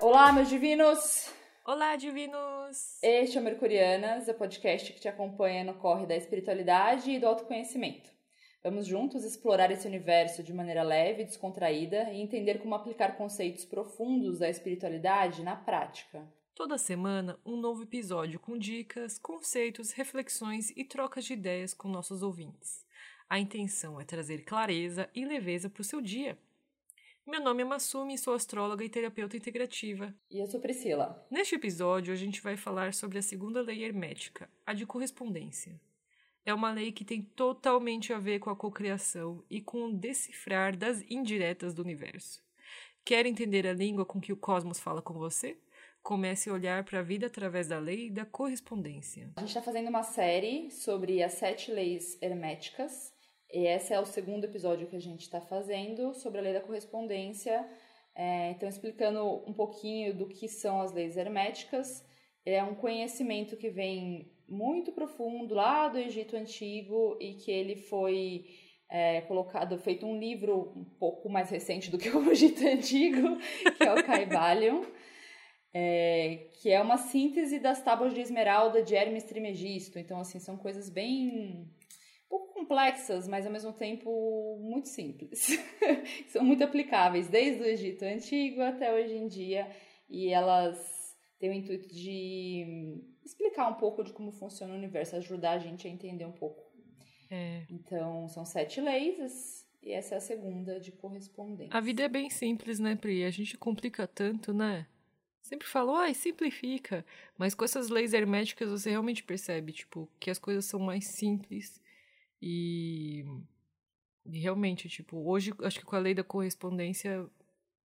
Olá, meus divinos! Olá, divinos! Este é o Mercurianas, o podcast que te acompanha no corre da espiritualidade e do autoconhecimento. Vamos juntos explorar esse universo de maneira leve, descontraída e entender como aplicar conceitos profundos da espiritualidade na prática. Toda semana, um novo episódio com dicas, conceitos, reflexões e trocas de ideias com nossos ouvintes. A intenção é trazer clareza e leveza para o seu dia. Meu nome é Masumi, sou astróloga e terapeuta integrativa. E eu sou Priscila. Neste episódio, a gente vai falar sobre a segunda lei hermética, a de correspondência. É uma lei que tem totalmente a ver com a cocriação e com o decifrar das indiretas do universo. Quer entender a língua com que o cosmos fala com você? Comece a olhar para a vida através da lei da correspondência. A gente está fazendo uma série sobre as sete leis herméticas. E esse é o segundo episódio que a gente está fazendo sobre a lei da correspondência. É, então, explicando um pouquinho do que são as leis herméticas. É um conhecimento que vem muito profundo lá do Egito Antigo e que ele foi é, colocado, feito um livro um pouco mais recente do que o Egito Antigo, que é o Caibalion é, que é uma síntese das tábuas de esmeralda de Hermes Trimegisto. Então, assim, são coisas bem pouco complexas, mas ao mesmo tempo muito simples. são muito aplicáveis, desde o Egito Antigo até hoje em dia, e elas têm o intuito de explicar um pouco de como funciona o universo, ajudar a gente a entender um pouco. É. Então, são sete leis, e essa é a segunda de correspondência. A vida é bem simples, né, Pri? A gente complica tanto, né? Sempre falo, ai, simplifica. Mas com essas leis herméticas você realmente percebe, tipo, que as coisas são mais simples. E, e realmente, tipo, hoje acho que com a lei da correspondência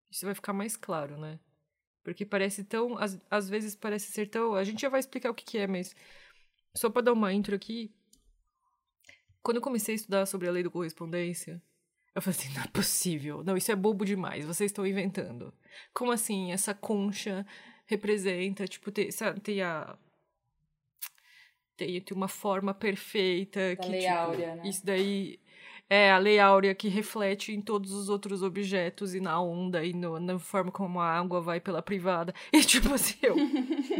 isso vai ficar mais claro, né? Porque parece tão. Às, às vezes parece ser tão. A gente já vai explicar o que, que é, mas. Só para dar uma intro aqui. Quando eu comecei a estudar sobre a lei da correspondência, eu falei assim, não é possível. Não, isso é bobo demais. Vocês estão inventando. Como assim? Essa concha representa, tipo, tem, sabe, tem a. Tem, tem uma forma perfeita. Da que, lei tipo, áurea, né? Isso daí é a lei áurea que reflete em todos os outros objetos e na onda e no, na forma como a água vai pela privada. E tipo assim, eu.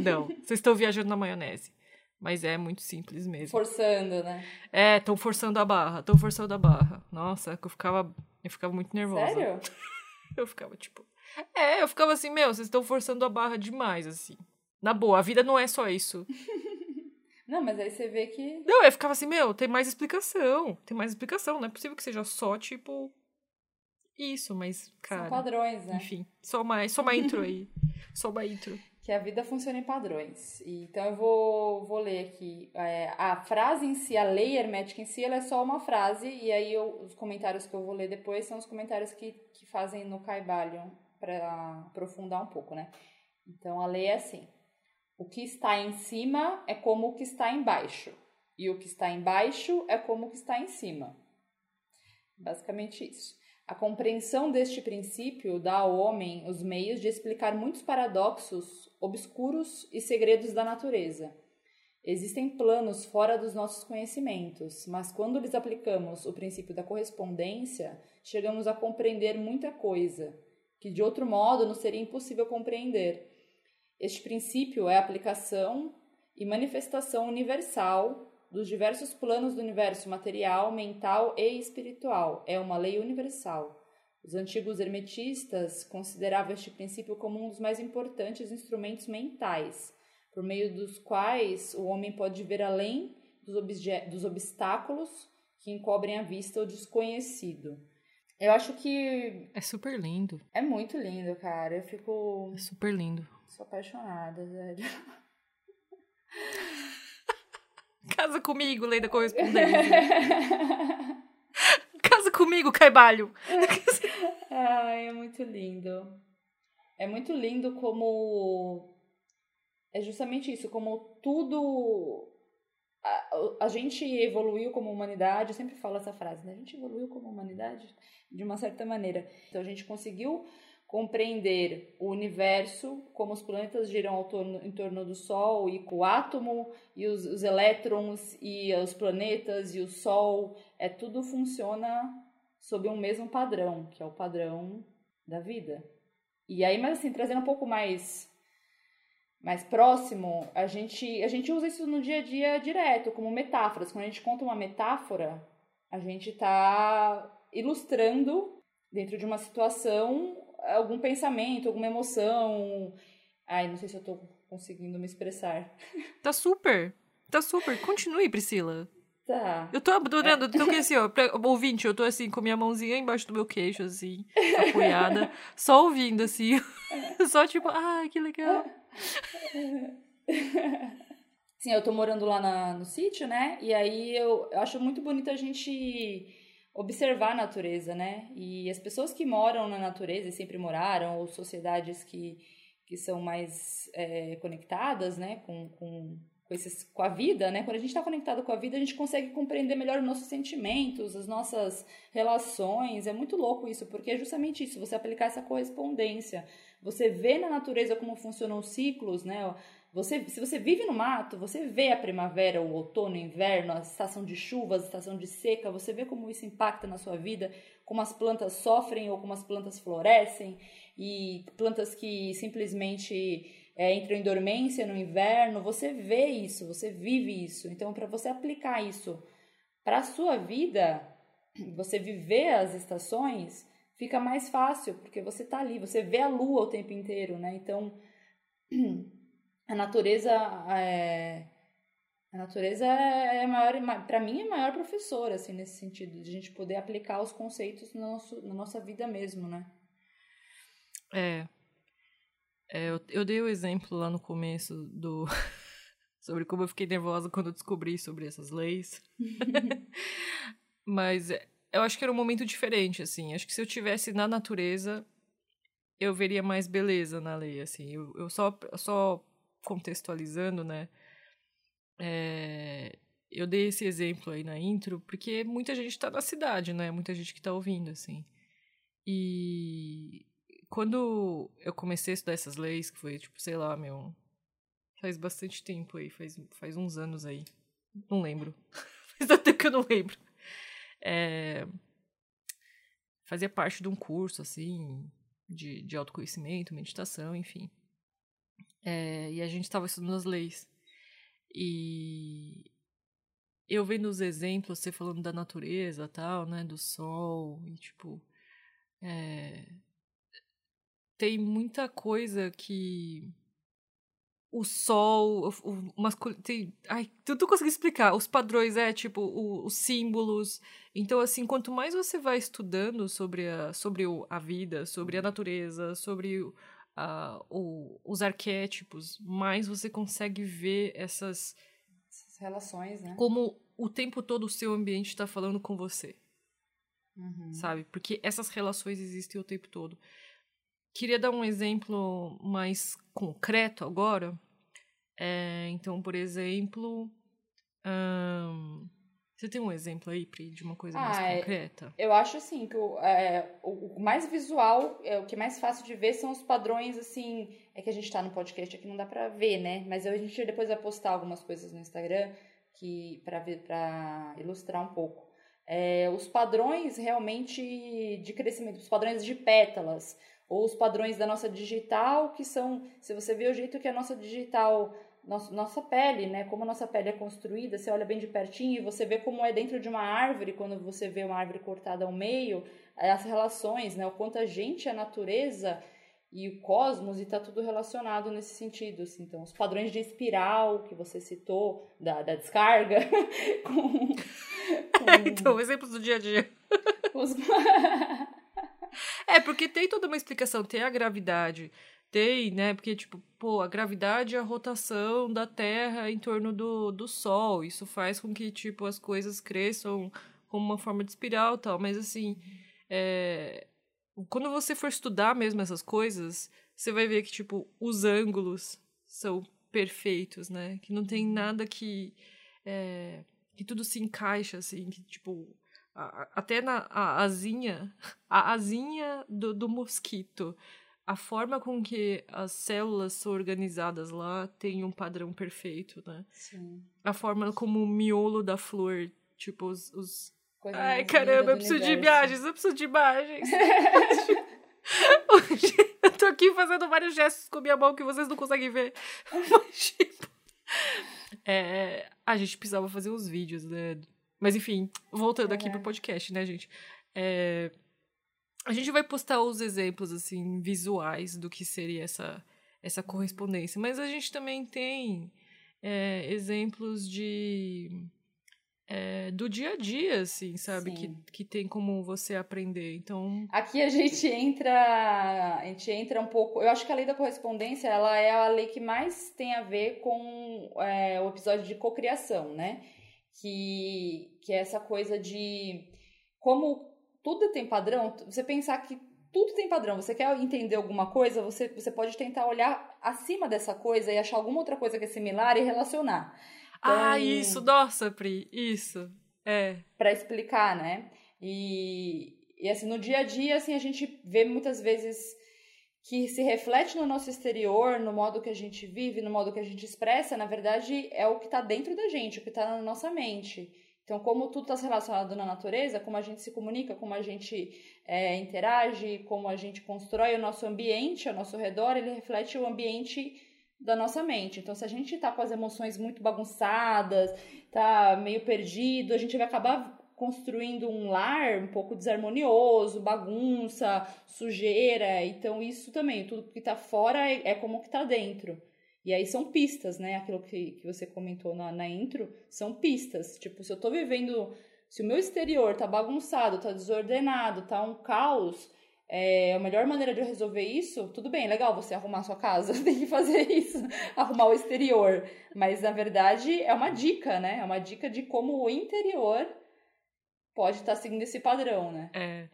não, vocês estão viajando na maionese. Mas é muito simples mesmo. Forçando, né? É, estão forçando a barra, estão forçando a barra. Nossa, eu ficava, eu ficava muito nervosa. Sério? Eu ficava tipo. É, eu ficava assim, meu, vocês estão forçando a barra demais, assim. Na boa, a vida não é só isso. Não, mas aí você vê que. Não, eu ficava assim, meu, tem mais explicação. Tem mais explicação. Não é possível que seja só, tipo. Isso, mas, cara. São padrões, né? Enfim, só uma, só uma intro aí. Só uma intro. Que a vida funciona em padrões. Então eu vou, vou ler aqui. É, a frase em si, a lei hermética em si, ela é só uma frase. E aí eu- os comentários que eu vou ler depois são os comentários que, que fazem no Caibalion para aprofundar um pouco, né? Então a lei é assim: o que está em cima é como o que está embaixo. E o que está embaixo é como o que está em cima. Basicamente isso. A compreensão deste princípio dá ao homem os meios de explicar muitos paradoxos obscuros e segredos da natureza. Existem planos fora dos nossos conhecimentos, mas quando lhes aplicamos o princípio da correspondência, chegamos a compreender muita coisa, que de outro modo nos seria impossível compreender. Este princípio é a aplicação e manifestação universal dos diversos planos do universo material, mental e espiritual. É uma lei universal. Os antigos hermetistas consideravam este princípio como um dos mais importantes instrumentos mentais, por meio dos quais o homem pode ver além dos, dos obstáculos que encobrem a vista o desconhecido. Eu acho que É super lindo. é muito lindo, cara. Eu fico. É super lindo. Sou apaixonada, velho. Casa comigo, lei da correspondência. Casa comigo, Caibalho. Ai, é muito lindo. É muito lindo como. É justamente isso, como tudo. A, a gente evoluiu como humanidade, eu sempre falo essa frase, né? A gente evoluiu como humanidade de uma certa maneira. Então a gente conseguiu compreender o universo, como os planetas giram torno, em torno do Sol e o átomo e os, os, elétrons e os planetas e o Sol, é tudo funciona sob um mesmo padrão, que é o padrão da vida. E aí, mas assim, trazendo um pouco mais mais próximo, a gente a gente usa isso no dia a dia direto, como metáforas. Quando a gente conta uma metáfora, a gente está ilustrando dentro de uma situação algum pensamento, alguma emoção. Ai, não sei se eu tô conseguindo me expressar. Tá super. Tá super. Continue, Priscila. Tá. Eu tô adorando, é. tô aqui assim, ó, pra, ouvinte, eu tô assim, com minha mãozinha embaixo do meu queixo, assim, apoiada, só ouvindo, assim, só tipo, ah, que legal. Sim, eu tô morando lá na, no sítio, né, e aí eu, eu acho muito bonito a gente observar a natureza, né? E as pessoas que moram na natureza e sempre moraram, ou sociedades que, que são mais é, conectadas, né, com, com, com, esses, com a vida, né? Quando a gente está conectado com a vida, a gente consegue compreender melhor os nossos sentimentos, as nossas relações. É muito louco isso, porque é justamente isso, você aplicar essa correspondência. Você vê na natureza como funcionam os ciclos, né? Você, se você vive no mato, você vê a primavera, o outono, o inverno, a estação de chuvas, a estação de seca, você vê como isso impacta na sua vida, como as plantas sofrem ou como as plantas florescem, e plantas que simplesmente é, entram em dormência no inverno, você vê isso, você vive isso. Então, para você aplicar isso para a sua vida, você viver as estações, fica mais fácil, porque você está ali, você vê a lua o tempo inteiro, né? Então. a natureza é, a natureza é maior para mim é maior professora assim nesse sentido de a gente poder aplicar os conceitos no nosso, na nossa vida mesmo né? É, é eu, eu dei o exemplo lá no começo do sobre como eu fiquei nervosa quando eu descobri sobre essas leis. Mas eu acho que era um momento diferente assim. Acho que se eu tivesse na natureza eu veria mais beleza na lei assim. Eu, eu só só contextualizando, né? É, eu dei esse exemplo aí na intro porque muita gente está na cidade, né? Muita gente que está ouvindo, assim. E quando eu comecei a estudar essas leis, que foi, tipo, sei lá, meu. Faz bastante tempo aí, faz, faz uns anos aí. Não lembro. faz até que eu não lembro. É, fazia parte de um curso, assim, de, de autoconhecimento, meditação, enfim. É, e a gente estava estudando as leis. E eu vendo os exemplos, você falando da natureza tal, né? Do sol, e tipo. É, tem muita coisa que. O sol, o, masculino. Tem, ai, tu, tu consegui explicar. Os padrões, é, tipo, o, os símbolos. Então, assim, quanto mais você vai estudando sobre a, sobre a vida, sobre a natureza, sobre uh, o, os arquétipos, mais você consegue ver essas, essas relações, né? Como o tempo todo o seu ambiente está falando com você. Uhum. Sabe? Porque essas relações existem o tempo todo. Queria dar um exemplo mais concreto agora. É, então, por exemplo, um, você tem um exemplo aí, Pri, de uma coisa ah, mais é, concreta? Eu acho assim que o, é, o, mais visual, é, o que é mais fácil de ver são os padrões, assim. É que a gente tá no podcast aqui, não dá pra ver, né? Mas a gente depois vai postar algumas coisas no Instagram que para para ilustrar um pouco. É, os padrões realmente de crescimento, os padrões de pétalas, ou os padrões da nossa digital, que são, se você vê o jeito que a nossa digital nossa, nossa pele, né? Como a nossa pele é construída, você olha bem de pertinho e você vê como é dentro de uma árvore, quando você vê uma árvore cortada ao meio, as relações, né? O quanto a gente, a natureza e o cosmos, e tá tudo relacionado nesse sentido. Assim. Então, os padrões de espiral que você citou, da, da descarga, com, com... então, exemplos do dia a dia. Os... é, porque tem toda uma explicação, tem a gravidade, tem, né? Porque, tipo, pô, a gravidade é a rotação da Terra em torno do, do Sol. Isso faz com que, tipo, as coisas cresçam como uma forma de espiral tal. Mas, assim, é... quando você for estudar mesmo essas coisas, você vai ver que, tipo, os ângulos são perfeitos, né? Que não tem nada que... É... que tudo se encaixa, assim, que, tipo até na a asinha, a asinha do, do mosquito, a forma com que as células são organizadas lá tem um padrão perfeito, né? Sim. A forma como o miolo da flor, tipo, os. os... Ai, caramba, eu preciso de universo. imagens, eu preciso de imagens. eu tô aqui fazendo vários gestos com a minha mão que vocês não conseguem ver. Mas, tipo. É, a gente precisava fazer uns vídeos, né? Mas enfim, voltando aqui Uhum. pro podcast, né, gente? É, a gente vai postar os exemplos, assim, visuais do que seria essa, essa correspondência. Mas a gente também tem é, exemplos de. é, do dia a dia, assim, sabe? Que, que tem como você aprender. Então. Aqui a gente entra, a gente entra um pouco. Eu acho que a lei da correspondência ela é a lei que mais tem a ver com é, o episódio de cocriação, né? Que, que é essa coisa de como tudo tem padrão. Você pensar que tudo tem padrão. Você quer entender alguma coisa, você, você pode tentar olhar acima dessa coisa e achar alguma outra coisa que é similar e relacionar. Ah, Então- isso, nossa, Pri, isso. É. para explicar, né? E, e assim, no dia a dia, assim, a gente vê muitas vezes que se reflete no nosso exterior, no modo que a gente vive, no modo que a gente expressa, na verdade, é o que está dentro da gente, o que está na nossa mente. Então, como tudo está relacionado na natureza, como a gente se comunica, como a gente é, interage, como a gente constrói o nosso ambiente ao nosso redor, ele reflete o ambiente da nossa mente. Então, se a gente tá com as emoções muito bagunçadas, tá meio perdido, a gente vai acabar construindo um lar um pouco desarmonioso, bagunça, sujeira. Então, isso também, tudo que tá fora é, é como que tá dentro. E aí são pistas, né? Aquilo que, que você comentou na, na intro, são pistas. Tipo, se eu tô vivendo. Se o meu exterior tá bagunçado, tá desordenado, tá um caos, é, a melhor maneira de eu resolver isso, tudo bem, legal você arrumar sua casa, tem que fazer isso, arrumar o exterior. Mas na verdade é uma dica, né? É uma dica de como o interior pode estar seguindo esse padrão, né? É,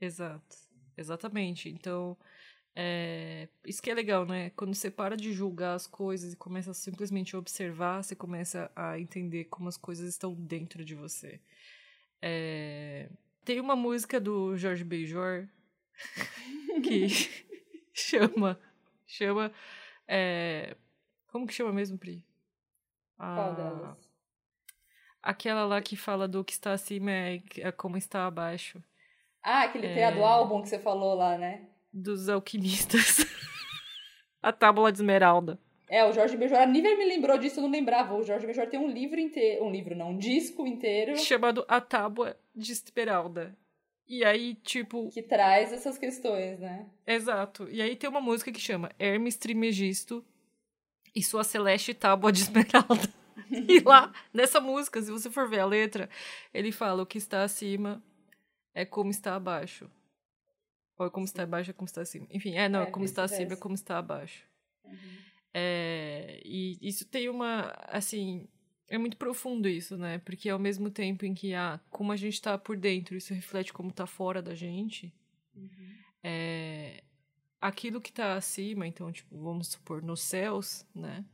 exato. Exatamente. Então, é, isso que é legal, né? Quando você para de julgar as coisas e começa a simplesmente observar, você começa a entender como as coisas estão dentro de você. É, tem uma música do Jorge Benjor que chama. Chama. é, como que chama mesmo, Pri? Qual Ah, delas? Aquela lá que fala do que está acima é, é como está abaixo. Ah, aquele É. do álbum que você falou lá, né? Dos alquimistas. a tábua de esmeralda. É, o Jorge Benjor, a Nívia me lembrou disso, eu não lembrava. O Jorge Benjor tem um livro inteiro, um livro não, um disco inteiro Chamado A Tábua de Esmeralda. E aí, tipo, que traz essas questões, né? exato. E aí tem uma música que chama Hermes Trimegisto e sua celeste tábua de esmeralda. e lá, nessa música, se você for ver a letra, ele fala o que está acima é como está abaixo. Ou é como está abaixo é como está acima. Enfim, é, não, É, como está acima é como está abaixo. É, e isso tem uma, assim, é muito profundo isso, né? Porque ao mesmo tempo em que, ah, como a gente tá por dentro, isso reflete como tá fora da gente, é, aquilo que tá acima, então, tipo, vamos supor, nos céus, né?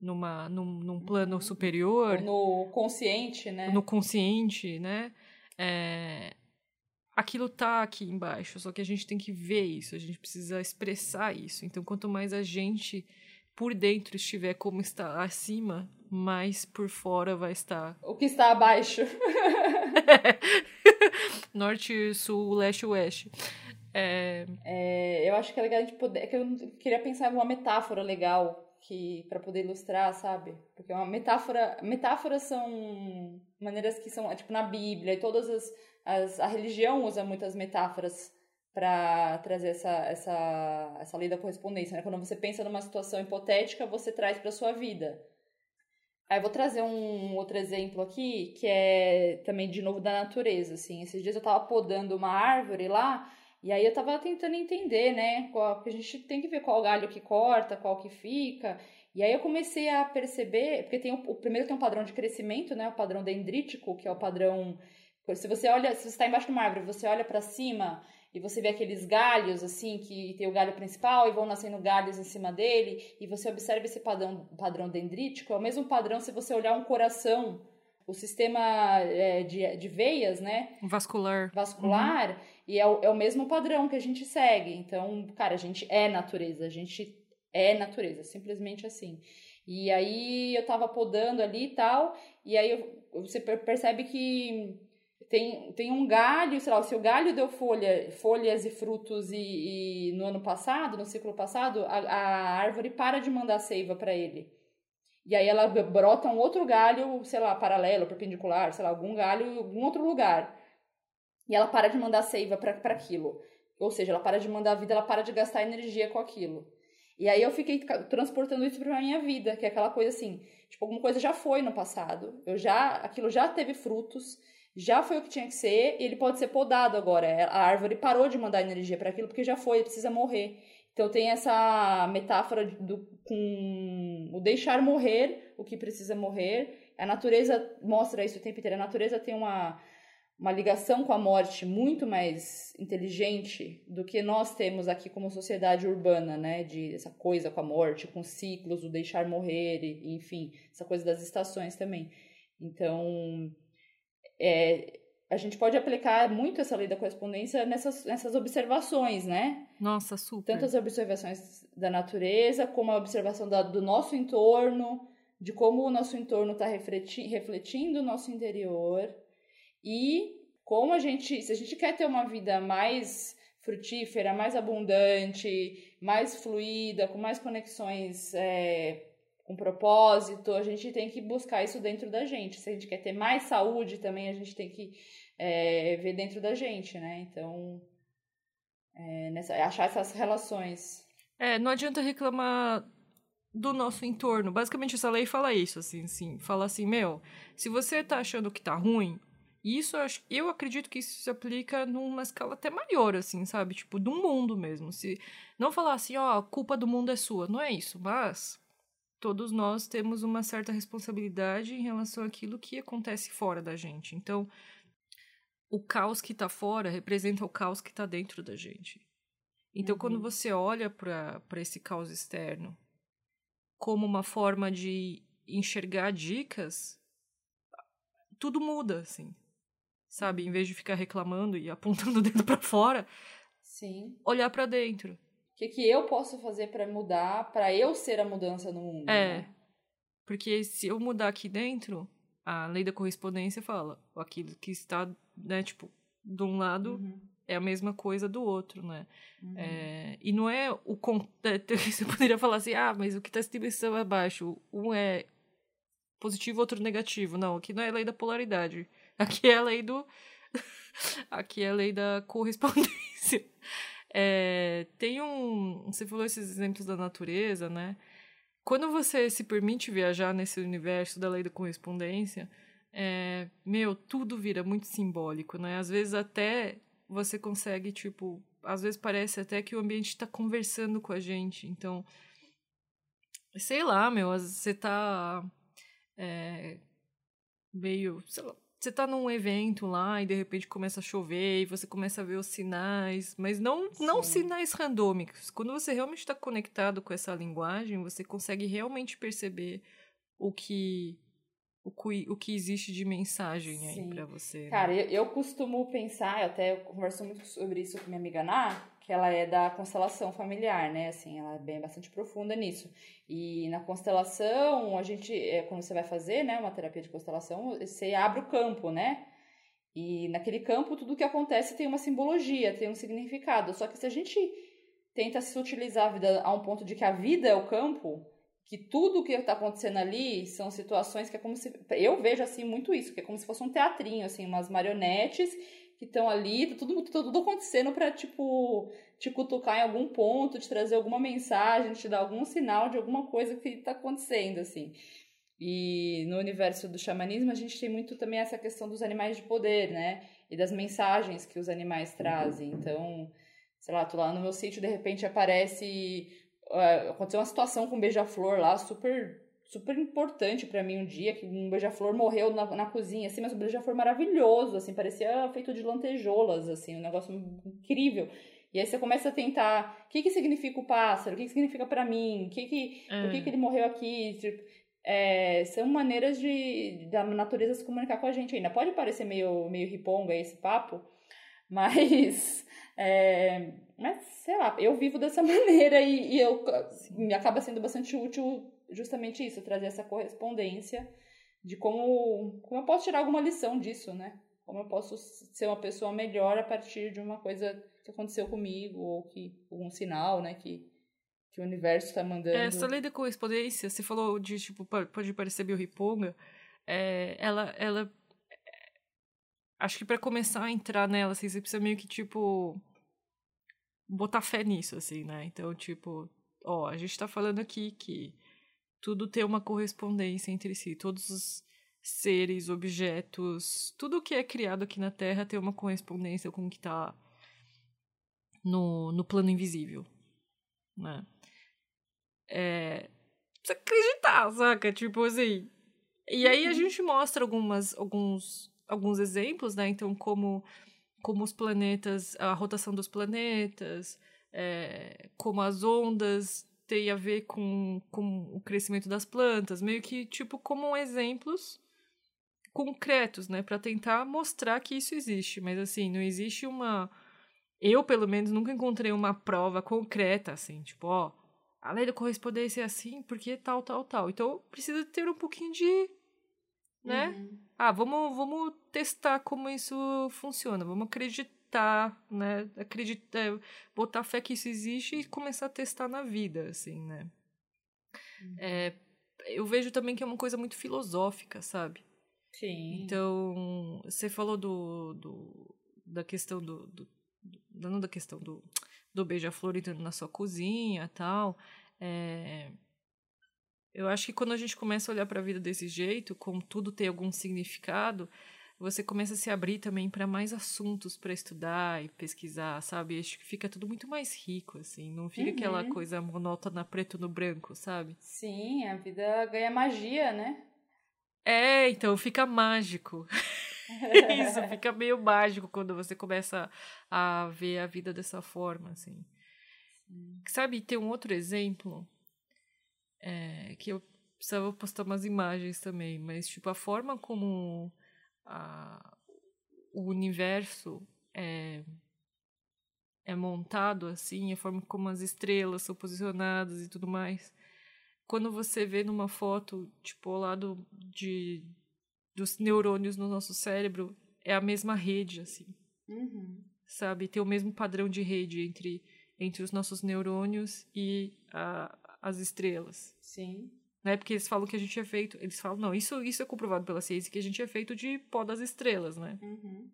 Numa, num, num plano superior, No consciente, né? no consciente, né? É, aquilo tá aqui embaixo, só que a gente tem que ver isso, a gente precisa expressar isso. Então, quanto mais a gente por dentro estiver como está acima, mais por fora vai estar. O que está abaixo. Norte, sul, leste, oeste. É, É, eu acho que é legal a gente poder. É que eu queria pensar em uma metáfora legal que para poder ilustrar, sabe? Porque uma metáfora. Metáforas são maneiras que são, tipo, na Bíblia e todas as. as a religião usa muitas metáforas para trazer essa, essa, essa lei da correspondência. Né? Quando você pensa numa situação hipotética, você traz para sua vida. Aí vou trazer um outro exemplo aqui, que é também de novo da natureza, assim. Esses dias eu tava podando uma árvore lá, e aí eu tava tentando entender, né? Qual, porque a gente tem que ver qual galho que corta, qual que fica. E aí eu comecei a perceber, porque tem o, o primeiro tem um padrão de crescimento, né? O padrão dendrítico, que é o padrão. Se você olha, se você está embaixo de uma árvore, você olha para cima e você vê aqueles galhos, assim, que tem o galho principal e vão nascendo galhos em cima dele, e você observa esse padrão, padrão dendrítico, é o mesmo padrão se você olhar um coração o sistema é, de, de veias, né? Vascular. Vascular, uhum. E é o, é o mesmo padrão que a gente segue. Então, cara, a gente é natureza, a gente é natureza, simplesmente assim. E aí eu tava podando ali e tal, e aí você percebe que tem, tem um galho, sei lá, se o galho deu folha, folhas e frutos e, e no ano passado, no ciclo passado, a, a árvore para de mandar seiva para ele. E aí ela brota um outro galho, sei lá, paralelo, perpendicular, sei lá, algum galho em algum outro lugar. E ela para de mandar seiva para aquilo. Ou seja, ela para de mandar a vida, ela para de gastar energia com aquilo. E aí eu fiquei transportando isso para minha vida, que é aquela coisa assim, tipo, alguma coisa já foi no passado, eu já, aquilo já teve frutos, já foi o que tinha que ser, e ele pode ser podado agora. A árvore parou de mandar energia para aquilo porque já foi, precisa morrer. Então tem essa metáfora do, com o deixar morrer o que precisa morrer. A natureza mostra isso o tempo inteiro. A natureza tem uma, uma ligação com a morte muito mais inteligente do que nós temos aqui como sociedade urbana, né? De essa coisa com a morte, com ciclos, o deixar morrer, e, enfim, essa coisa das estações também. Então, é, a gente pode aplicar muito essa lei da correspondência nessas, nessas observações, né? Nossa, super. Tanto as observações da natureza, como a observação da, do nosso entorno, de como o nosso entorno está refletindo, refletindo o nosso interior. E como a gente, se a gente quer ter uma vida mais frutífera, mais abundante, mais fluida, com mais conexões é, com propósito, a gente tem que buscar isso dentro da gente. Se a gente quer ter mais saúde também, a gente tem que é, ver dentro da gente, né? Então, é, nessa, achar essas relações. É, não adianta reclamar do nosso entorno. Basicamente, essa lei fala isso, assim, sim. Fala assim, meu, se você tá achando que tá ruim, isso eu acredito que isso se aplica numa escala até maior, assim, sabe? Tipo, do mundo mesmo. Se não falar assim, ó, a culpa do mundo é sua, não é isso, mas todos nós temos uma certa responsabilidade em relação àquilo que acontece fora da gente. Então, o caos que está fora representa o caos que está dentro da gente. Então, uhum. quando você olha para esse caos externo como uma forma de enxergar dicas, tudo muda, assim. Sabe? Em vez de ficar reclamando e apontando o dedo para fora, Sim. olhar para dentro. O que, que eu posso fazer para mudar, para eu ser a mudança no mundo? É. Né? Porque se eu mudar aqui dentro, a lei da correspondência fala, aquilo que está, né, tipo, de um lado uhum. é a mesma coisa do outro, né? Uhum. É, e não é o você poderia falar assim, ah, mas o que está é abaixo, um é positivo, outro negativo. Não, aqui não é a lei da polaridade. Aqui é a lei do aqui é a lei da correspondência. É, tem um, você falou esses exemplos da natureza, né? quando você se permite viajar nesse universo da lei da correspondência, é, meu, tudo vira muito simbólico, né? Às vezes até você consegue, tipo, às vezes parece até que o ambiente está conversando com a gente. Então, sei lá, meu, você tá é, meio, sei lá, você tá num evento lá e de repente começa a chover e você começa a ver os sinais, mas não, não sinais randômicos. Quando você realmente está conectado com essa linguagem, você consegue realmente perceber o que o que, o que existe de mensagem Sim. aí para você. Né? Cara, eu, eu, costumo pensar, eu até converso muito sobre isso com minha amiga Ná, que ela é da constelação familiar, né? Assim, ela é bem bastante profunda nisso. E na constelação, a gente, é, quando você vai fazer, né, uma terapia de constelação, você abre o campo, né? E naquele campo, tudo que acontece tem uma simbologia, tem um significado. Só que se a gente tenta se utilizar a vida a um ponto de que a vida é o campo, que tudo o que está acontecendo ali são situações que é como se eu vejo assim muito isso que é como se fosse um teatrinho assim umas marionetes que estão ali, tá tudo, tá tudo acontecendo para tipo, te cutucar em algum ponto, te trazer alguma mensagem, te dar algum sinal de alguma coisa que está acontecendo, assim. E no universo do xamanismo a gente tem muito também essa questão dos animais de poder, né? E das mensagens que os animais trazem. Então, sei lá, tô lá no meu sítio, de repente aparece. Uh, aconteceu uma situação com um beija-flor lá, super super importante para mim um dia, que um beija-flor morreu na, na cozinha, assim, mas um beija-flor maravilhoso, assim, parecia feito de lantejoulas, assim, um negócio incrível. E aí você começa a tentar, o que que significa o pássaro? O que que significa para mim? O que que, é. Por que que ele morreu aqui? Tipo, é, são maneiras de da natureza se comunicar com a gente ainda. Pode parecer meio, meio riponga esse papo, mas, é, mas sei lá, eu vivo dessa maneira e, e eu me acaba sendo bastante útil justamente isso, trazer essa correspondência de como, como eu posso tirar alguma lição disso, né? Como eu posso ser uma pessoa melhor a partir de uma coisa que aconteceu comigo ou que algum sinal, né, que que o universo está mandando. É, essa lei da correspondência, você falou de, tipo, pode parecer meio riponga, é, ela, ela, acho que para começar a entrar nela, assim, você precisa meio que, tipo, botar fé nisso, assim, né? Então, tipo, ó, a gente tá falando aqui que tudo tem uma correspondência entre si, todos os seres, objetos, tudo que é criado aqui na Terra tem uma correspondência com o que tá no, no plano invisível, né? É, precisa acreditar, saca? Tipo assim. E aí a uhum. gente mostra algumas, alguns, alguns exemplos, né? Então, como, como os planetas, a rotação dos planetas, é, como as ondas têm a ver com, com o crescimento das plantas, meio que, tipo, como exemplos concretos, né? para tentar mostrar que isso existe. Mas, assim, não existe uma. Eu, pelo menos, nunca encontrei uma prova concreta, assim, tipo, ó a lei da correspondência é assim, porque tal, tal, tal. Então precisa ter um pouquinho de. Né? Uhum. Ah, vamos, vamos testar como isso funciona. Vamos acreditar, né? Acreditar, é, botar fé que isso existe e começar a testar na vida, assim, né? Uhum. É, eu vejo também que é uma coisa muito filosófica, sabe? Sim. Então, você falou do, do da questão do, do, do não da questão do do beija-flor entrando na sua cozinha tal. É... Eu acho que quando a gente começa a olhar para a vida desse jeito, como tudo tem algum significado, você começa a se abrir também para mais assuntos para estudar e pesquisar, sabe? Acho que fica tudo muito mais rico, assim. Não fica uhum. aquela coisa monótona preto no branco, sabe? Sim, a vida ganha magia, né? É, então fica mágico. Isso, fica meio mágico quando você começa a ver a vida dessa forma, assim. Sim. Sabe, tem um outro exemplo é, que eu precisava postar umas imagens também, mas, tipo, a forma como a, o universo é, é montado, assim, a forma como as estrelas são posicionadas e tudo mais. Quando você vê numa foto, tipo, ao lado de dos neurônios no nosso cérebro é a mesma rede, assim. Uhum. Sabe? Tem o mesmo padrão de rede entre, entre os nossos neurônios e a, as estrelas. Sim. Né? Porque eles falam que a gente é feito. Eles falam, não, isso, isso é comprovado pela ciência, que a gente é feito de pó das estrelas, né? Uhum.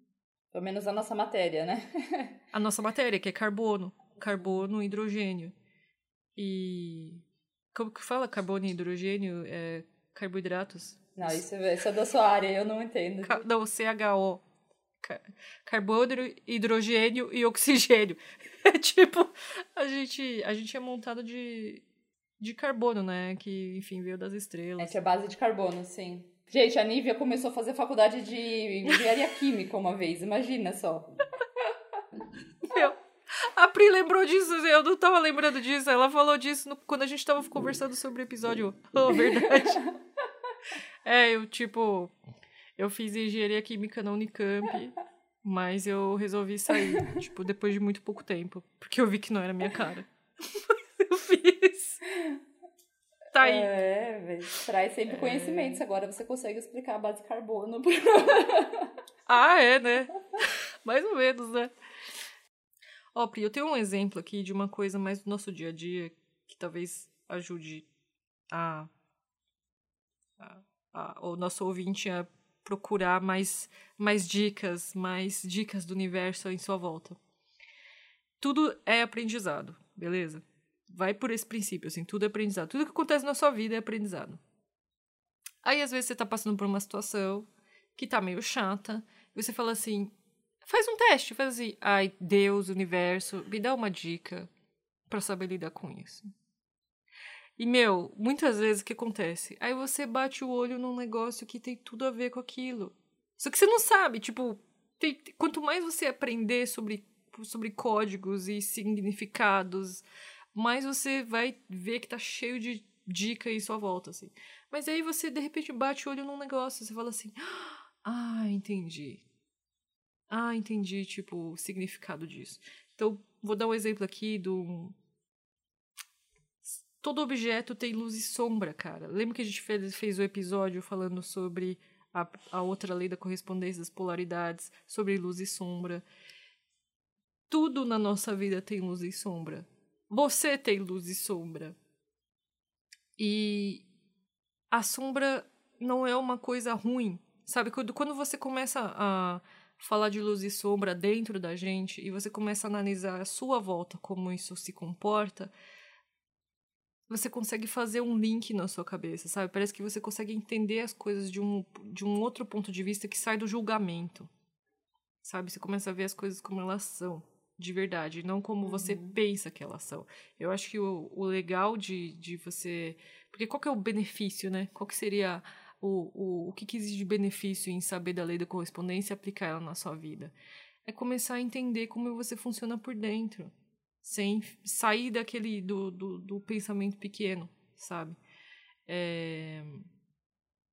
Pelo menos a nossa matéria, né? a nossa matéria, que é carbono. Carbono e hidrogênio. E. Como que fala carbono e hidrogênio? É carboidratos? Não, isso, é, isso é da sua área, eu não entendo. Ca não, CHO. Carbono, hidrogênio e oxigênio. É tipo, a gente, a gente é montado de, de carbono, né? Que, enfim, veio das estrelas. É, é base de carbono, sim. Gente, a Nívia começou a fazer faculdade de engenharia química uma vez, imagina só. Meu, a Pri lembrou disso, eu não tava lembrando disso. Ela falou disso no, quando a gente tava conversando sobre o episódio. Oh, verdade. É, eu, tipo, eu fiz engenharia química na Unicamp, mas eu resolvi sair, tipo, depois de muito pouco tempo, porque eu vi que não era minha cara. Tá aí. É, traz sempre é... conhecimentos. Agora você consegue explicar a base de carbono. ah, é, né? Mais ou menos, né? Ó, Pri, eu tenho um exemplo aqui de uma coisa mais do nosso dia a dia que talvez ajude a, a a, o nosso ouvinte a procurar mais, mais dicas, mais dicas do universo em sua volta. Tudo é aprendizado, beleza? Vai por esse princípio, assim, tudo é aprendizado. Tudo que acontece na sua vida é aprendizado. Aí, às vezes, você tá passando por uma situação que tá meio chata, e você fala assim, faz um teste, faz assim, ai, Deus, universo, me dá uma dica para saber lidar com isso. E, meu, muitas vezes o que acontece? Aí você bate o olho num negócio que tem tudo a ver com aquilo. Só que você não sabe, tipo, tem, quanto mais você aprender sobre, sobre códigos e significados, mais você vai ver que tá cheio de dica e só volta, assim. Mas aí você, de repente, bate o olho num negócio, você fala assim, ah, entendi. Ah, entendi, tipo, o significado disso. Então, vou dar um exemplo aqui do. Todo objeto tem luz e sombra, cara. Lembra que a gente fez, fez o episódio falando sobre a, a outra lei da correspondência das polaridades, sobre luz e sombra. Tudo na nossa vida tem luz e sombra. Você tem luz e sombra. E a sombra não é uma coisa ruim. Sabe, quando, você começa a falar de luz e sombra dentro da gente e você começa a analisar a sua volta, como isso se comporta, você consegue fazer um link na sua cabeça, sabe? Parece que você consegue entender as coisas de um, de um outro ponto de vista que sai do julgamento, sabe? Você começa a ver as coisas como elas são, de verdade, não como uhum. você pensa que elas são. Eu acho que o, o legal de, de você. Porque qual que é o benefício, né? Qual que seria o, o, o que, que existe de benefício em saber da lei da correspondência e aplicar ela na sua vida. É começar a entender como você funciona por dentro, sem sair daquele do, do, do pensamento pequeno, sabe? É...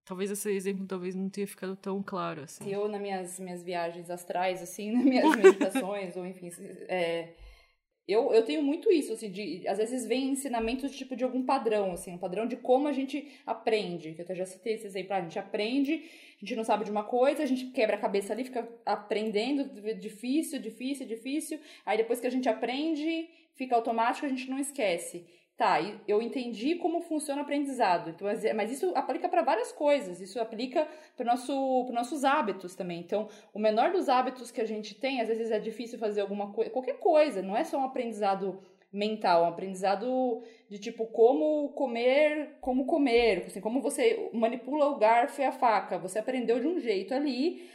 Talvez esse exemplo talvez não tenha ficado tão claro assim. Eu, nas minhas, minhas viagens astrais, assim, nas minhas meditações, ou enfim, é, eu, eu tenho muito isso, assim, de, às vezes vem ensinamentos tipo de algum padrão, assim, um padrão de como a gente aprende. Que eu até já citei esse exemplo, ah, a gente aprende, a gente não sabe de uma coisa, a gente quebra a cabeça ali, fica aprendendo, difícil, difícil, difícil. Aí depois que a gente aprende, fica automático, a gente não esquece. Tá, eu entendi como funciona o aprendizado, então, mas isso aplica para várias coisas, isso aplica para nosso, os nossos hábitos também. Então, o menor dos hábitos que a gente tem, às vezes é difícil fazer alguma coisa, qualquer coisa, não é só um aprendizado mental, é um aprendizado de tipo como comer, como comer, assim, como você manipula o garfo e a faca. Você aprendeu de um jeito ali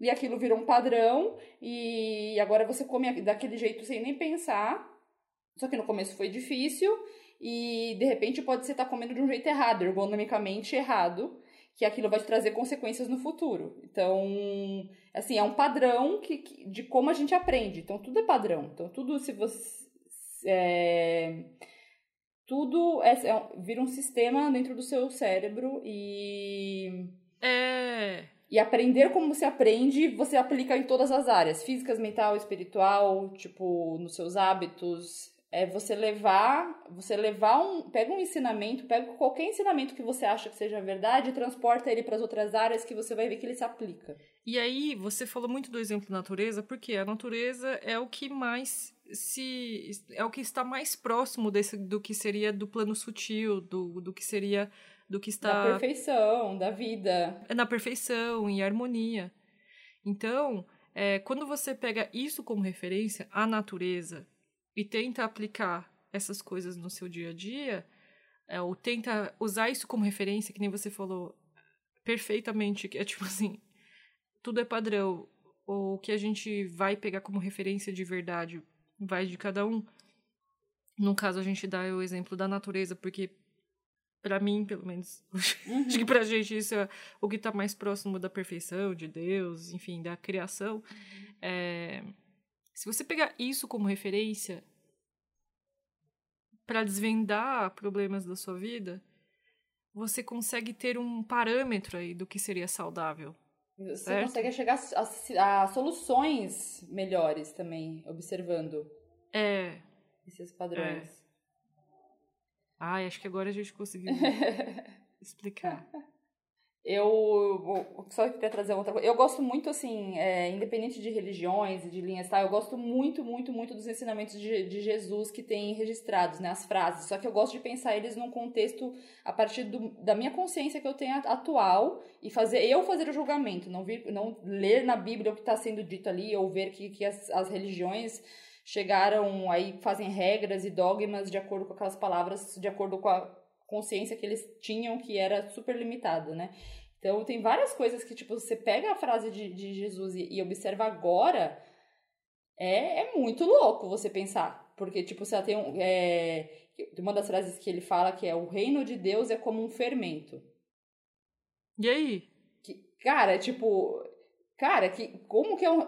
e aquilo virou um padrão e agora você come daquele jeito sem nem pensar. Só que no começo foi difícil e de repente pode ser estar tá comendo de um jeito errado, ergonomicamente errado, que aquilo vai te trazer consequências no futuro. Então, assim, é um padrão que, que de como a gente aprende. Então, tudo é padrão. Então, tudo se você. É, tudo é, é, vira um sistema dentro do seu cérebro e. É. E aprender como você aprende, você aplica em todas as áreas: físicas, mental, espiritual, tipo, nos seus hábitos, é você levar, você levar um, pega um ensinamento, pega qualquer ensinamento que você acha que seja verdade e transporta ele para as outras áreas que você vai ver que ele se aplica. E aí, você falou muito do exemplo da natureza, porque a natureza é o que mais se é o que está mais próximo desse do que seria do plano sutil, do, do que seria do que está da perfeição, da vida. É na perfeição e harmonia. Então, é, quando você pega isso como referência, a natureza, e tenta aplicar essas coisas no seu dia a dia, é, ou tenta usar isso como referência, que nem você falou perfeitamente, que é tipo assim, tudo é padrão, ou o que a gente vai pegar como referência de verdade vai de cada um. No caso, a gente dá o exemplo da natureza, porque para mim, pelo menos, uhum. acho que pra gente isso é o que tá mais próximo da perfeição, de Deus, enfim, da criação. Uhum. É, se você pegar isso como referência para desvendar problemas da sua vida, você consegue ter um parâmetro aí do que seria saudável. Você certo? consegue chegar a, a, soluções melhores também, observando. É. Esses padrões. É. Ai, acho que agora a gente conseguiu explicar. Eu só queria trazer outra coisa. Eu gosto muito, assim, é, independente de religiões e de linhas, tá? Eu gosto muito, muito, muito dos ensinamentos de, de Jesus que tem registrados, né? As frases. Só que eu gosto de pensar eles num contexto a partir do, da minha consciência que eu tenho atual e fazer eu fazer o julgamento, não vir, não ler na Bíblia o que está sendo dito ali ou ver que, que as, as religiões chegaram aí fazem regras e dogmas de acordo com aquelas palavras, de acordo com a consciência que eles tinham que era super limitado, né? Então tem várias coisas que, tipo, você pega a frase de, de Jesus e, e observa agora, é, é muito louco você pensar. Porque, tipo, você tem um. É, uma das frases que ele fala que é o reino de Deus é como um fermento. E aí? Que, cara, tipo. Cara, que, como que é um.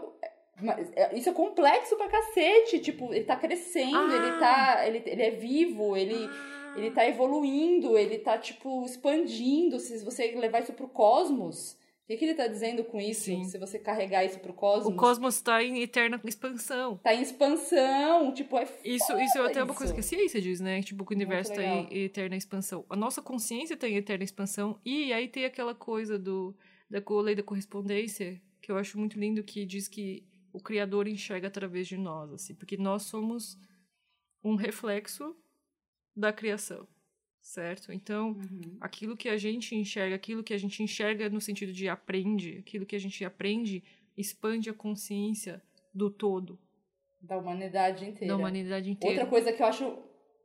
É, isso é complexo pra cacete. Tipo, ele tá crescendo, ah. ele tá. Ele, ele é vivo, ele. Ah Ele tá evoluindo, ele tá, tipo, expandindo. Se você levar isso pro cosmos, o que, que ele tá dizendo com isso? Sim. Se você carregar isso pro cosmos. O cosmos tá em eterna expansão. Tá em expansão, tipo, é Isso, isso é até uma coisa que a ciência diz, né? Tipo, que o universo tá legal. em eterna expansão. A nossa consciência tá em eterna expansão. E aí tem aquela coisa do da lei da correspondência, que eu acho muito lindo, que diz que o Criador enxerga através de nós, assim. Porque nós somos um reflexo da criação, certo? Então, Uhum. aquilo que a gente enxerga, aquilo que a gente enxerga no sentido de aprende, aquilo que a gente aprende expande a consciência do todo, Da humanidade inteira. da humanidade inteira. Outra coisa que eu acho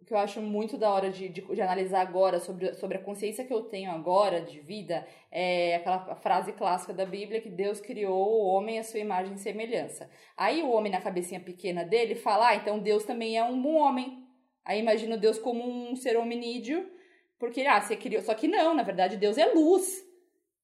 que eu acho muito da hora de, de, de analisar agora sobre, sobre a consciência que eu tenho agora de vida é aquela frase clássica da Bíblia que Deus criou o homem à sua imagem e semelhança. Aí o homem na cabecinha pequena dele fala, ah, então Deus também é um bom homem. Aí imagina Deus como um ser hominídeo, porque ah, você criou, só que não, na verdade Deus é luz.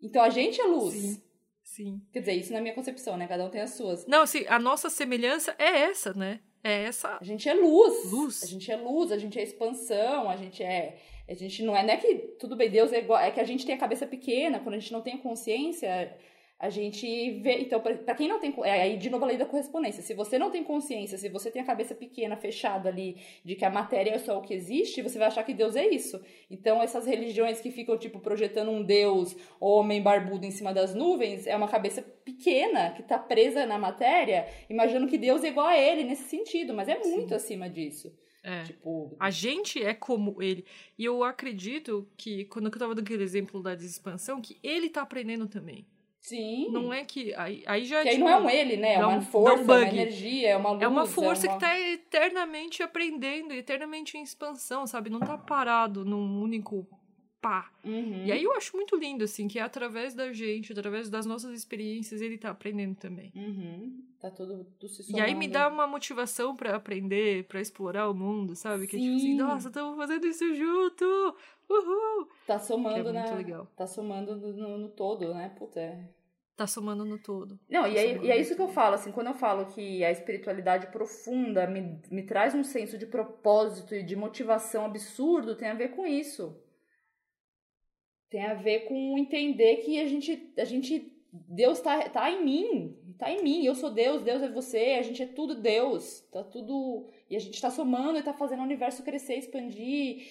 Então a gente é luz. Sim. Sim. Quer dizer, isso na minha concepção, né? Cada um tem as suas. Não, assim, a nossa semelhança é essa, né? É essa. A gente é luz. Luz. A gente é luz, a gente é expansão, a gente é. A gente não é, não é que tudo bem, Deus é igual. É que a gente tem a cabeça pequena, quando a gente não tem consciência, a gente vê. Então, pra pra quem não tem. É aí de novo a lei da correspondência. Se você não tem consciência, se você tem a cabeça pequena, fechada ali, de que a matéria é só o que existe, você vai achar que Deus é isso. Então, essas religiões que ficam, tipo, projetando um Deus, homem barbudo em cima das nuvens, é uma cabeça pequena que tá presa na matéria, imaginando que Deus é igual a ele nesse sentido, mas é muito acima disso. É. Tipo, A gente é como ele. E eu acredito que, quando eu tava dando aquele exemplo da expansão, que ele tá aprendendo também. Sim. Não é que. Aí, aí já que aí tipo, não é um ele, né? É uma um- força, um é uma energia, é uma luz. É uma força uma- que tá eternamente aprendendo, eternamente em expansão, sabe? Não tá parado num único pá. Uhum. E aí eu acho muito lindo, assim, que é através da gente, através das nossas experiências, ele tá aprendendo também. Uhum. Tá tudo, tudo se E aí me somando. dá uma motivação pra aprender, pra explorar o mundo, sabe? Que é tipo assim, Sim. nossa, estamos fazendo isso junto! Uhul! Tá somando Que é muito legal. Tá somando no, no- no todo, né? Puta. é- Tá somando no todo. Não, e, aí, Somando e é isso que eu falo, assim, quando eu falo que a espiritualidade profunda me, me traz um senso de propósito e de motivação absurdo, tem a ver com isso. Tem a ver com entender que a gente, a gente Deus tá, tá em mim, tá em mim, eu sou Deus, Deus é você, a gente é tudo Deus, tá tudo. E a gente tá somando e tá fazendo o universo crescer, expandir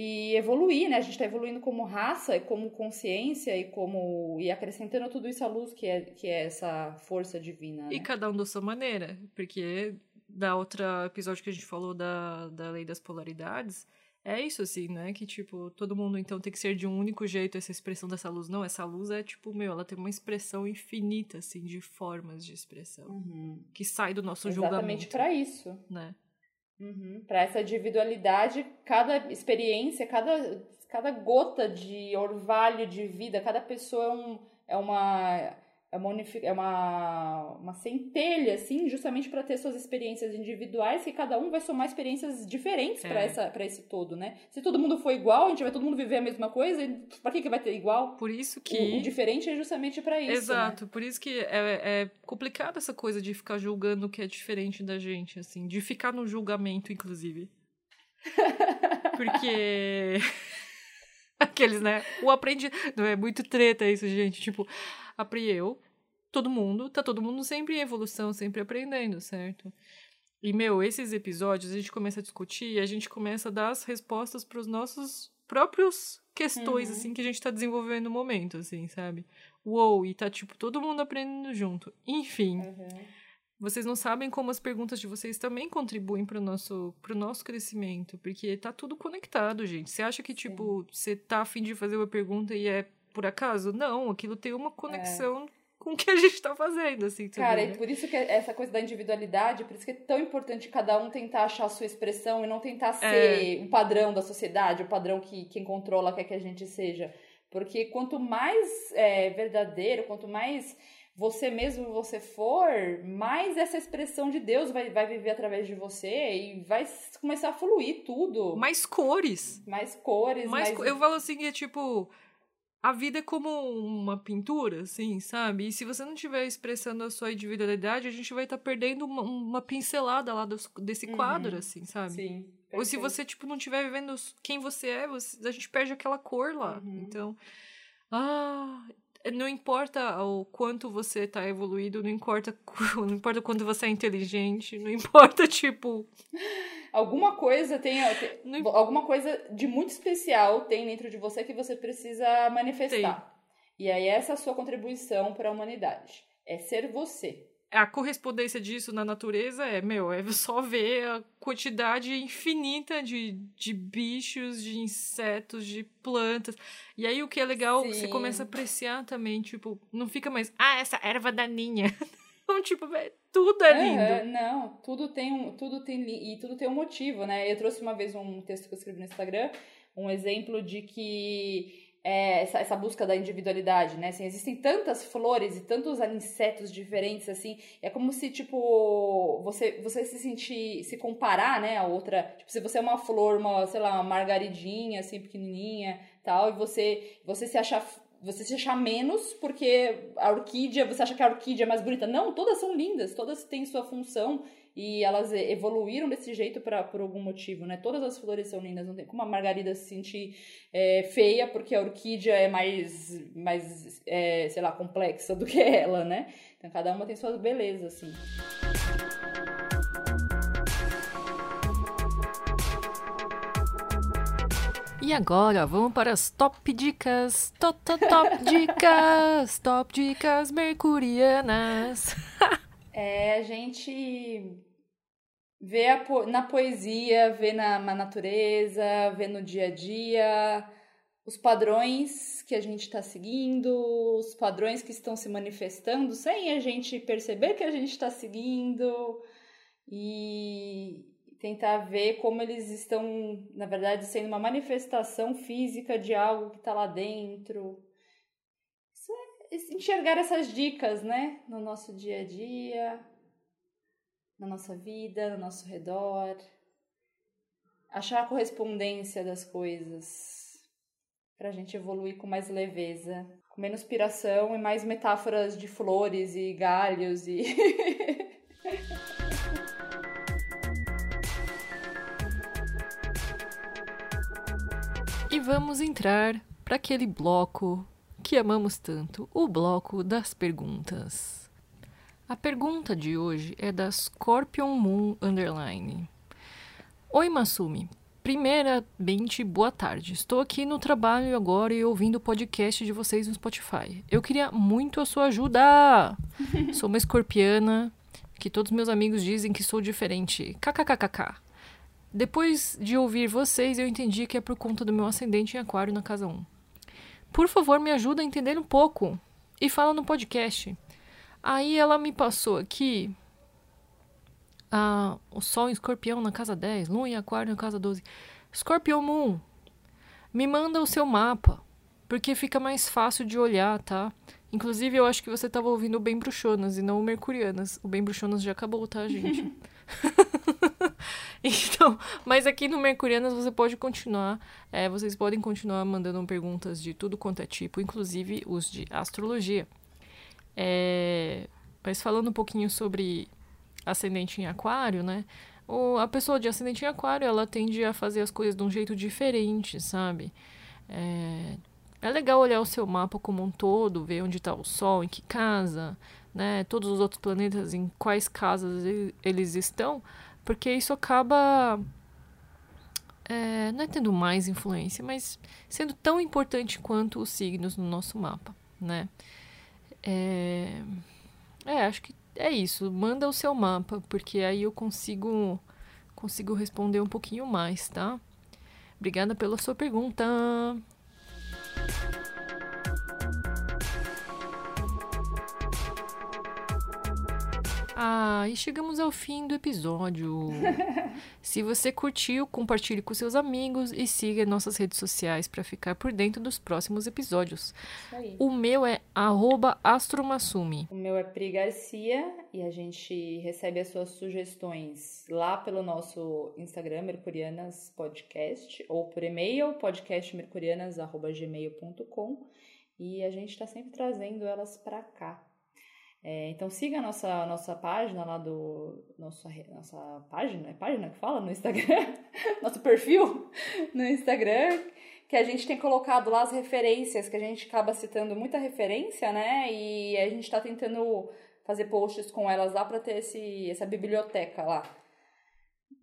e evoluir, né? A gente tá evoluindo como raça e como consciência e como. e acrescentando tudo isso à luz, que é, que é essa força divina. Né? E cada um da sua maneira, porque da outra episódio que a gente falou da, da lei das polaridades, é isso assim, né? Que tipo, todo mundo então tem que ser de um único jeito essa expressão dessa luz. Não, essa luz é tipo, meu, ela tem uma expressão infinita, assim, de formas de expressão. Uhum. Que sai do nosso Exatamente julgamento, para isso. né? Uhum. Para essa individualidade, cada experiência, cada, cada gota de orvalho de vida, cada pessoa é, um, é uma é uma, é uma, uma centelha, assim, justamente para ter suas experiências individuais, que cada um vai somar experiências diferentes É. para essa para esse todo, né? Se todo mundo for igual, a gente vai todo mundo viver a mesma coisa, para que, que vai ter igual? Por isso O, que. o diferente é justamente para isso. né? Exato, por isso que é, é complicado essa coisa de ficar julgando o que é diferente da gente, assim, de ficar no julgamento, inclusive. Porque. Aqueles, né? O aprendi. Não é muito treta isso, gente. Tipo, apreendeu, todo mundo, tá todo mundo sempre em evolução, sempre aprendendo, certo? E, meu, esses episódios a gente começa a discutir e a gente começa a dar as respostas pros nossos próprios questões, Uhum. assim, que a gente tá desenvolvendo no momento, assim, sabe? Uou, e tá, tipo, todo mundo aprendendo junto. Enfim, Uhum. Vocês não sabem como as perguntas de vocês também contribuem pro nosso, pro nosso crescimento, porque tá tudo conectado, gente. Você acha que, tipo, você tá afim de fazer uma pergunta e é por acaso? Não, aquilo tem uma conexão com o que a gente tá fazendo, assim, Cara, também, e né? por isso que essa coisa da individualidade, por isso que é tão importante cada um tentar achar a sua expressão e não tentar ser o padrão da sociedade, o padrão que quem controla quer que a gente seja. Porque quanto mais é, verdadeiro, quanto mais você mesmo você for, mais essa expressão de Deus vai, vai viver através de você e vai começar a fluir tudo. Mais cores. mais cores, Mais mais... Eu falo assim, é tipo. a vida é como uma pintura, assim, sabe? E se você não estiver expressando a sua individualidade, a gente vai estar tá perdendo uma, uma, pincelada lá dos, desse uhum. quadro, assim, sabe? Sim. Perfeito. Ou se você, tipo, não estiver vivendo quem você é, você, a gente perde aquela cor lá. Uhum. Então, ah, não importa o quanto você tá evoluído, não importa, não importa quanto você é inteligente, não importa, tipo. Alguma coisa tem. tem alguma coisa de muito especial tem dentro de você que você precisa manifestar. Tem. E aí, essa é a sua contribuição para a humanidade. É ser você a correspondência disso na natureza é, meu, é só ver a quantidade infinita de, de bichos, de insetos, de plantas. E aí o que é legal, Sim. você começa a apreciar também, tipo, não fica mais, ah, essa erva daninha. Não, tipo, tudo é lindo. não, tudo tem um, tudo tem e tudo tem um motivo, né? Eu trouxe uma vez um texto que eu escrevi no Instagram, um exemplo de que é, essa, essa, busca da individualidade, né? Assim, existem tantas flores e tantos insetos diferentes, assim, é como se, tipo, você, você se sentir, se comparar, né, a outra, tipo, se você é uma flor, uma, sei lá, uma margaridinha, assim, pequenininha, tal, e você, você se achar você se achar menos porque a orquídea, você acha que a orquídea é mais bonita. Não, todas são lindas, todas têm sua função e elas evoluíram desse jeito pra, por algum motivo, né? Todas as flores são lindas, não tem como a margarida se sentir é, feia porque a orquídea é mais, mais é, sei lá, complexa do que ela, né? Então cada uma tem suas belezas, assim. E agora vamos para as top dicas, top, top, top dicas, top dicas mercurianas. é, a gente Ver a, na poesia, ver na, na natureza, ver no dia a dia os padrões que a gente está seguindo, os padrões que estão se manifestando sem a gente perceber que a gente está seguindo e tentar ver como eles estão, na verdade, sendo uma manifestação física de algo que está lá dentro. Isso é enxergar essas dicas, né, no nosso dia a dia na nossa vida, no nosso redor. Achar a correspondência das coisas para a gente evoluir com mais leveza, com menos piração e mais metáforas de flores e galhos e. e vamos entrar para aquele bloco que amamos tanto, o bloco das perguntas. A pergunta de hoje é da Scorpion Moon Underline. Oi, Masumi. Primeiramente, boa tarde. Estou aqui no trabalho agora e ouvindo o podcast de vocês no Spotify. Eu queria muito a sua ajuda! sou uma escorpiana, que todos meus amigos dizem que sou diferente. KKKKK. Depois de ouvir vocês, eu entendi que é por conta do meu ascendente em aquário na casa 1. Por favor, me ajuda a entender um pouco. E fala no podcast. Aí ela me passou aqui ah, o Sol em Escorpião na casa 10, Lua em Aquário na casa 12. Scorpion Moon, me manda o seu mapa, porque fica mais fácil de olhar, tá? Inclusive, eu acho que você estava ouvindo o Bem Bruxonas e não o Mercurianas. O Bem Bruxonas já acabou, tá, gente? então, mas aqui no Mercurianas você pode continuar, é, vocês podem continuar mandando perguntas de tudo quanto é tipo, inclusive os de astrologia. É, mas falando um pouquinho sobre ascendente em aquário, né? O, a pessoa de ascendente em aquário, ela tende a fazer as coisas de um jeito diferente, sabe? É, é legal olhar o seu mapa como um todo, ver onde está o Sol, em que casa, né? Todos os outros planetas, em quais casas eles estão, porque isso acaba é, não é tendo mais influência, mas sendo tão importante quanto os signos no nosso mapa, né? É, é, acho que é isso. Manda o seu mapa, porque aí eu consigo consigo responder um pouquinho mais, tá? Obrigada pela sua pergunta. Ah, e chegamos ao fim do episódio. Se você curtiu, compartilhe com seus amigos e siga nossas redes sociais para ficar por dentro dos próximos episódios. O meu é arroba astromassumi. O meu é Pri Garcia e a gente recebe as suas sugestões lá pelo nosso Instagram, Mercurianas Podcast, ou por e-mail, podcastmercurianas.gmail.com e a gente está sempre trazendo elas para cá. É, então siga a nossa, nossa página lá do. Nossa, nossa página, é página que fala no Instagram? nosso perfil no Instagram, que a gente tem colocado lá as referências, que a gente acaba citando muita referência, né? E a gente está tentando fazer posts com elas lá para ter esse, essa biblioteca lá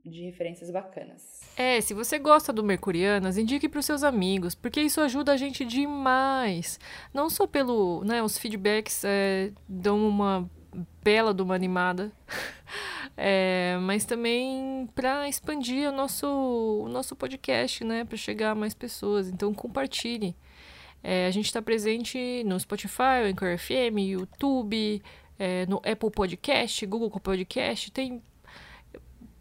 de referências bacanas. É, se você gosta do Mercurianas, indique para os seus amigos, porque isso ajuda a gente demais. Não só pelo, né, os feedbacks é, dão uma bela de uma animada, é, mas também para expandir o nosso, o nosso podcast, né, para chegar a mais pessoas. Então compartilhe. É, a gente está presente no Spotify, Anchor FM, YouTube, é, no Apple Podcast, Google Podcast, tem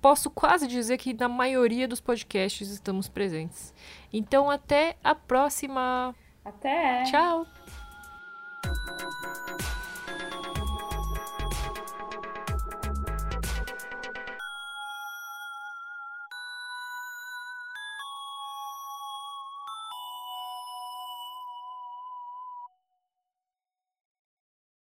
posso quase dizer que na maioria dos podcasts estamos presentes. Então, até a próxima. Até! Tchau!